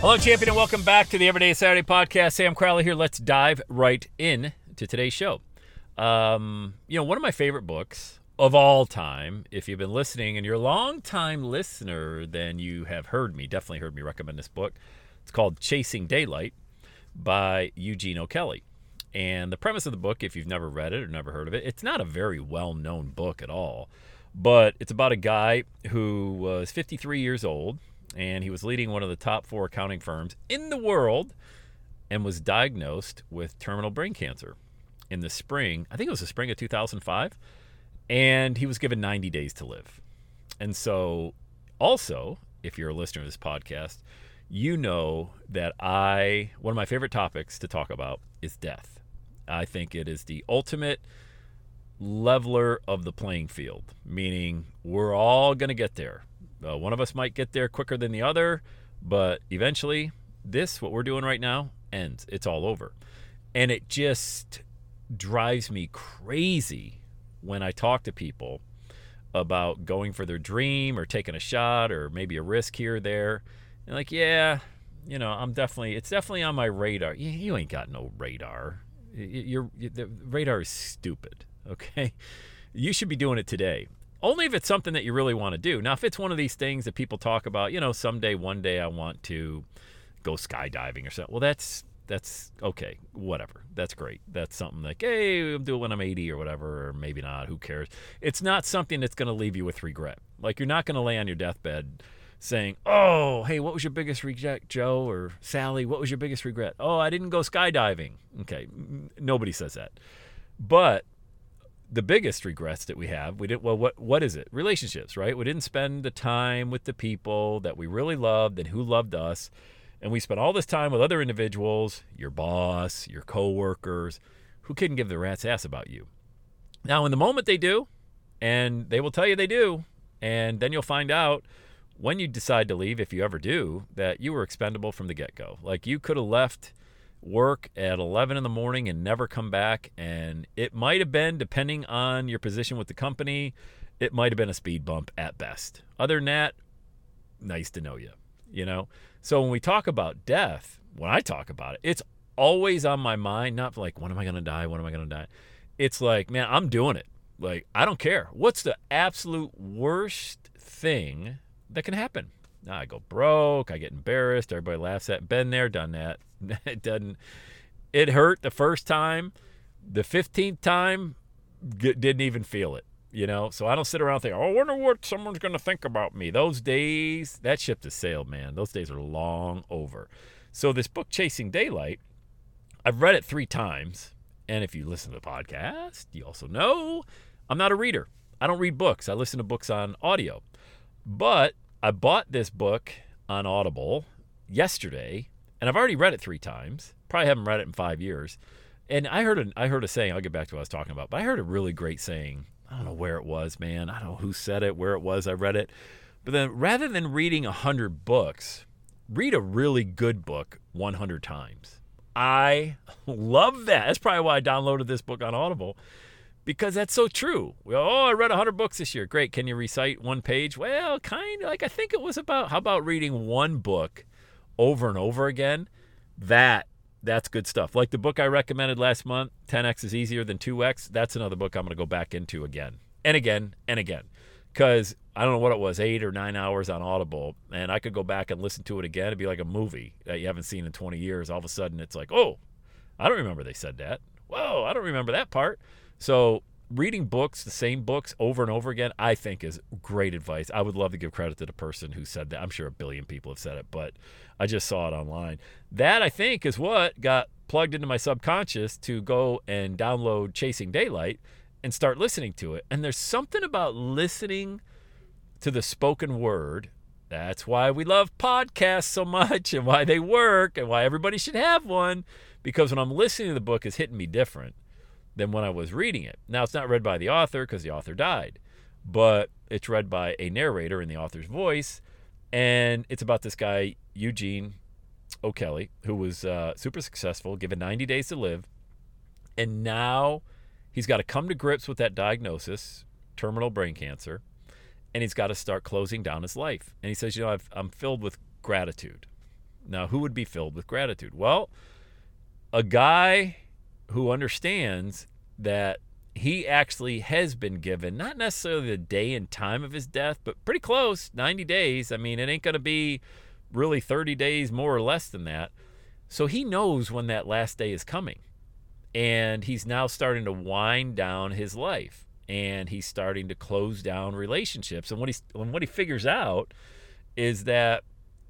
Hello, champion, and welcome back to the Everyday Saturday podcast. Sam Crowley here. Let's dive right in to today's show. Um, you know, one of my favorite books of all time, if you've been listening and you're a long time listener, then you have heard me, definitely heard me recommend this book. It's called Chasing Daylight by Eugene O'Kelly. And the premise of the book, if you've never read it or never heard of it, it's not a very well known book at all. But it's about a guy who was 53 years old and he was leading one of the top four accounting firms in the world and was diagnosed with terminal brain cancer in the spring. I think it was the spring of 2005. And he was given 90 days to live. And so, also, if you're a listener to this podcast, you know that I, one of my favorite topics to talk about is death. I think it is the ultimate leveler of the playing field, meaning we're all going to get there. Uh, one of us might get there quicker than the other, but eventually, this, what we're doing right now, ends. It's all over. And it just drives me crazy when I talk to people about going for their dream or taking a shot or maybe a risk here or there. And like, yeah, you know, I'm definitely, it's definitely on my radar. You, you ain't got no radar. Your the radar is stupid. Okay, you should be doing it today. Only if it's something that you really want to do. Now, if it's one of these things that people talk about, you know, someday, one day, I want to go skydiving or something. Well, that's that's okay, whatever. That's great. That's something like, hey, I'll do it when I'm 80 or whatever, or maybe not. Who cares? It's not something that's going to leave you with regret. Like you're not going to lay on your deathbed saying, "Oh, hey, what was your biggest regret, Joe or Sally? What was your biggest regret? Oh, I didn't go skydiving." Okay, nobody says that. But the biggest regrets that we have, we didn't. Well, what what is it? Relationships, right? We didn't spend the time with the people that we really loved and who loved us, and we spent all this time with other individuals, your boss, your coworkers, who couldn't give the rat's ass about you. Now, in the moment they do, and they will tell you they do, and then you'll find out when you decide to leave, if you ever do, that you were expendable from the get go. Like you could have left work at 11 in the morning and never come back. And it might have been, depending on your position with the company, it might have been a speed bump at best. Other than that, nice to know you, you know? So when we talk about death, when I talk about it, it's always on my mind, not like, when am I going to die? When am I going to die? It's like, man, I'm doing it. Like, I don't care. What's the absolute worst thing that can happen. Ah, I go broke, I get embarrassed, everybody laughs at been there, done that. it doesn't it hurt the first time. The 15th time didn't even feel it, you know? So I don't sit around thinking, "Oh, I wonder what someone's going to think about me." Those days, that ship has sailed, man. Those days are long over. So this book Chasing Daylight, I've read it 3 times, and if you listen to the podcast, you also know I'm not a reader. I don't read books. I listen to books on audio. But I bought this book on Audible yesterday, and I've already read it three times. Probably haven't read it in five years. And I heard a, I heard a saying. I'll get back to what I was talking about, but I heard a really great saying. I don't know where it was, man. I don't know who said it, where it was. I read it, but then rather than reading a hundred books, read a really good book 100 times. I love that. That's probably why I downloaded this book on Audible because that's so true. oh, I read 100 books this year. Great. Can you recite one page? Well, kind of like I think it was about how about reading one book over and over again? That that's good stuff. Like the book I recommended last month, 10x is easier than 2x. That's another book I'm going to go back into again and again and again. Cuz I don't know what it was, 8 or 9 hours on Audible, and I could go back and listen to it again. It'd be like a movie that you haven't seen in 20 years. All of a sudden it's like, "Oh, I don't remember they said that." Whoa, I don't remember that part. So reading books, the same books over and over again, I think is great advice. I would love to give credit to the person who said that. I'm sure a billion people have said it, but I just saw it online. That I think is what got plugged into my subconscious to go and download Chasing Daylight and start listening to it. And there's something about listening to the spoken word. That's why we love podcasts so much and why they work and why everybody should have one. Because when I'm listening to the book, it's hitting me different than when I was reading it. Now, it's not read by the author because the author died, but it's read by a narrator in the author's voice. And it's about this guy, Eugene O'Kelly, who was uh, super successful, given 90 days to live. And now he's got to come to grips with that diagnosis, terminal brain cancer, and he's got to start closing down his life. And he says, You know, I've, I'm filled with gratitude. Now, who would be filled with gratitude? Well, a guy who understands that he actually has been given not necessarily the day and time of his death, but pretty close 90 days. I mean, it ain't going to be really 30 days more or less than that. So he knows when that last day is coming. And he's now starting to wind down his life and he's starting to close down relationships. And what he's and what he figures out is that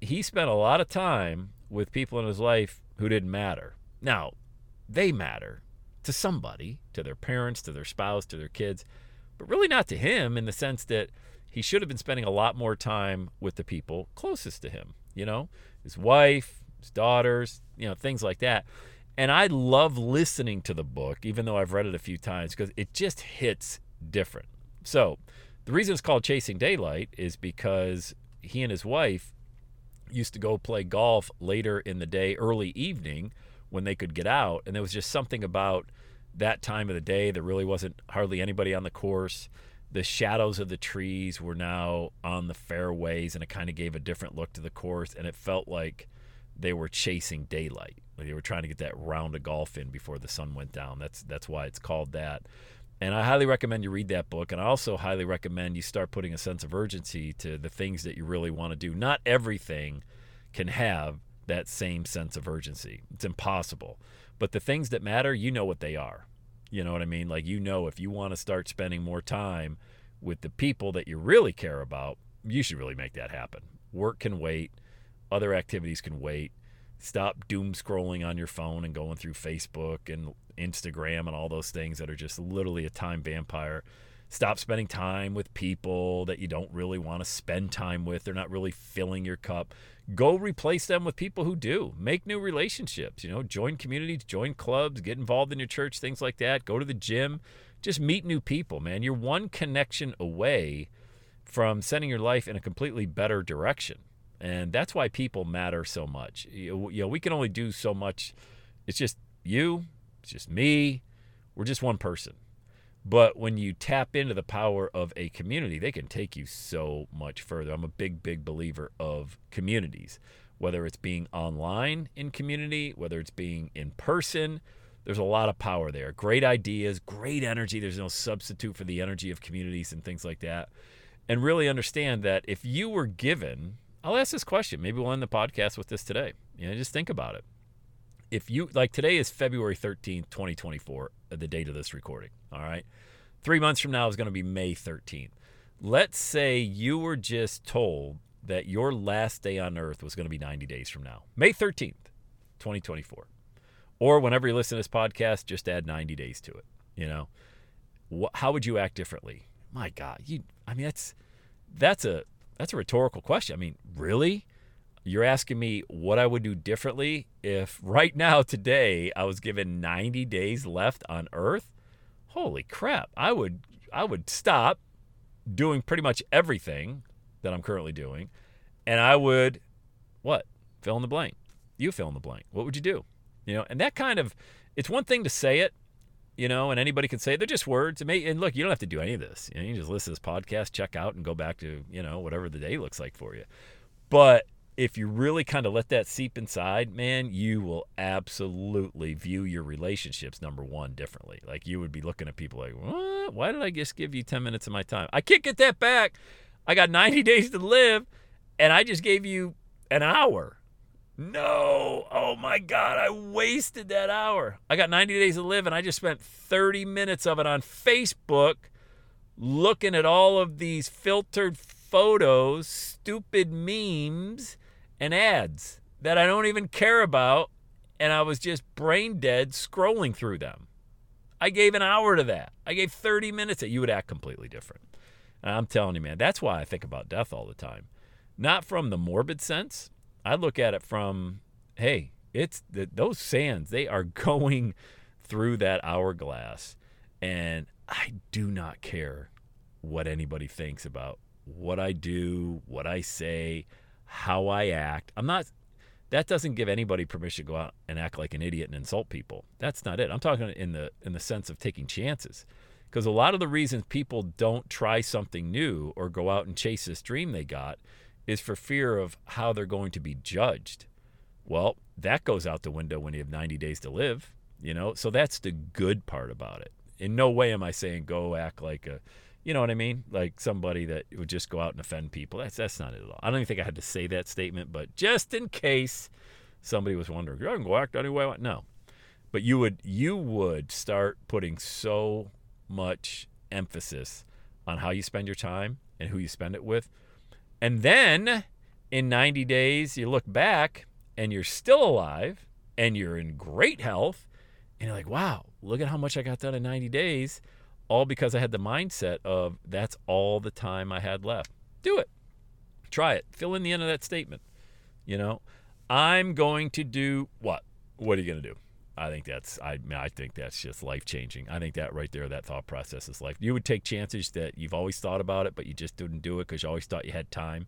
he spent a lot of time with people in his life who didn't matter. Now, they matter to somebody, to their parents, to their spouse, to their kids, but really not to him in the sense that he should have been spending a lot more time with the people closest to him, you know, his wife, his daughters, you know, things like that. And I love listening to the book, even though I've read it a few times, because it just hits different. So, the reason it's called Chasing Daylight is because he and his wife used to go play golf later in the day, early evening, when they could get out. And there was just something about that time of the day. There really wasn't hardly anybody on the course. The shadows of the trees were now on the fairways, and it kind of gave a different look to the course. And it felt like they were chasing daylight. They were trying to get that round of golf in before the sun went down. That's that's why it's called that. And I highly recommend you read that book. And I also highly recommend you start putting a sense of urgency to the things that you really want to do. Not everything can have that same sense of urgency. It's impossible. But the things that matter, you know what they are. You know what I mean? Like, you know, if you want to start spending more time with the people that you really care about, you should really make that happen. Work can wait, other activities can wait. Stop doom scrolling on your phone and going through Facebook and Instagram and all those things that are just literally a time vampire. Stop spending time with people that you don't really want to spend time with. They're not really filling your cup go replace them with people who do. Make new relationships, you know, join communities, join clubs, get involved in your church, things like that. Go to the gym, just meet new people, man. You're one connection away from sending your life in a completely better direction. And that's why people matter so much. You know, we can only do so much. It's just you, it's just me. We're just one person. But when you tap into the power of a community, they can take you so much further. I'm a big, big believer of communities, whether it's being online in community, whether it's being in person. There's a lot of power there. Great ideas, great energy. There's no substitute for the energy of communities and things like that. And really understand that if you were given, I'll ask this question. Maybe we'll end the podcast with this today. You know, just think about it. If you, like today is February 13th, 2024, uh, the date of this recording. All right. Three months from now is going to be May 13th. Let's say you were just told that your last day on earth was going to be 90 days from now, May 13th, 2024. Or whenever you listen to this podcast, just add 90 days to it. You know, how would you act differently? My God, you, I mean, that's, that's a, that's a rhetorical question. I mean, really? You're asking me what I would do differently if right now, today, I was given 90 days left on earth? holy crap, I would I would stop doing pretty much everything that I'm currently doing, and I would what fill in the blank. You fill in the blank. What would you do? You know, and that kind of it's one thing to say it, you know, and anybody can say it. They're just words. It may, and look, you don't have to do any of this. You, know, you just listen to this podcast, check out, and go back to you know whatever the day looks like for you. But if you really kind of let that seep inside, man, you will absolutely view your relationships, number one, differently. Like you would be looking at people like, what? Why did I just give you 10 minutes of my time? I can't get that back. I got 90 days to live, and I just gave you an hour. No. Oh my God. I wasted that hour. I got 90 days to live and I just spent 30 minutes of it on Facebook looking at all of these filtered photos, stupid memes, and ads that I don't even care about. And I was just brain dead scrolling through them. I gave an hour to that. I gave 30 minutes that you would act completely different. And I'm telling you, man, that's why I think about death all the time. Not from the morbid sense. I look at it from, hey, it's the, those sands, they are going through that hourglass. And I do not care what anybody thinks about what I do, what I say, how I act. I'm not that doesn't give anybody permission to go out and act like an idiot and insult people. That's not it. I'm talking in the in the sense of taking chances. Because a lot of the reasons people don't try something new or go out and chase this dream they got is for fear of how they're going to be judged. Well, that goes out the window when you have 90 days to live, you know? So that's the good part about it. In no way am I saying go act like a you know what I mean? Like somebody that would just go out and offend people. That's that's not it at all. I don't even think I had to say that statement, but just in case somebody was wondering, I can go act any way I want. No, but you would you would start putting so much emphasis on how you spend your time and who you spend it with, and then in 90 days you look back and you're still alive and you're in great health, and you're like, wow, look at how much I got done in 90 days all because I had the mindset of that's all the time I had left. Do it. Try it. Fill in the end of that statement. You know, I'm going to do what? What are you going to do? I think that's I I think that's just life changing. I think that right there, that thought process is life. You would take chances that you've always thought about it, but you just didn't do it because you always thought you had time.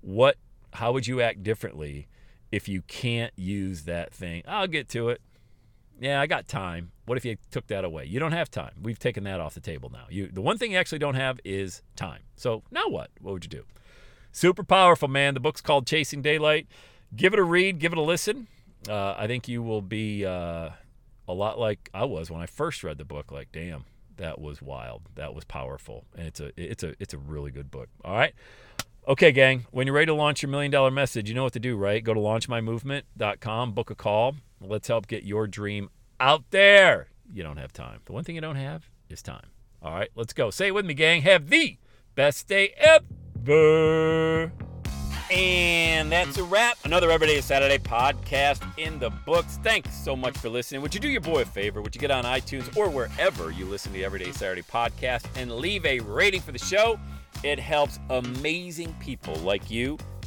What? How would you act differently if you can't use that thing? I'll get to it. Yeah, I got time. What if you took that away? You don't have time. We've taken that off the table now. You the one thing you actually don't have is time. So now what? What would you do? Super powerful, man. The book's called Chasing Daylight. Give it a read. Give it a listen. Uh, I think you will be uh, a lot like I was when I first read the book. Like, damn, that was wild. That was powerful, and it's a it's a it's a really good book. All right. Okay, gang, when you're ready to launch your million dollar message, you know what to do, right? Go to launchmymovement.com, book a call. Let's help get your dream out there. You don't have time. The one thing you don't have is time. All right, let's go. Say it with me, gang. Have the best day ever. And that's a wrap. Another Everyday Saturday podcast in the books. Thanks so much for listening. Would you do your boy a favor? Would you get on iTunes or wherever you listen to the Everyday Saturday podcast and leave a rating for the show? It helps amazing people like you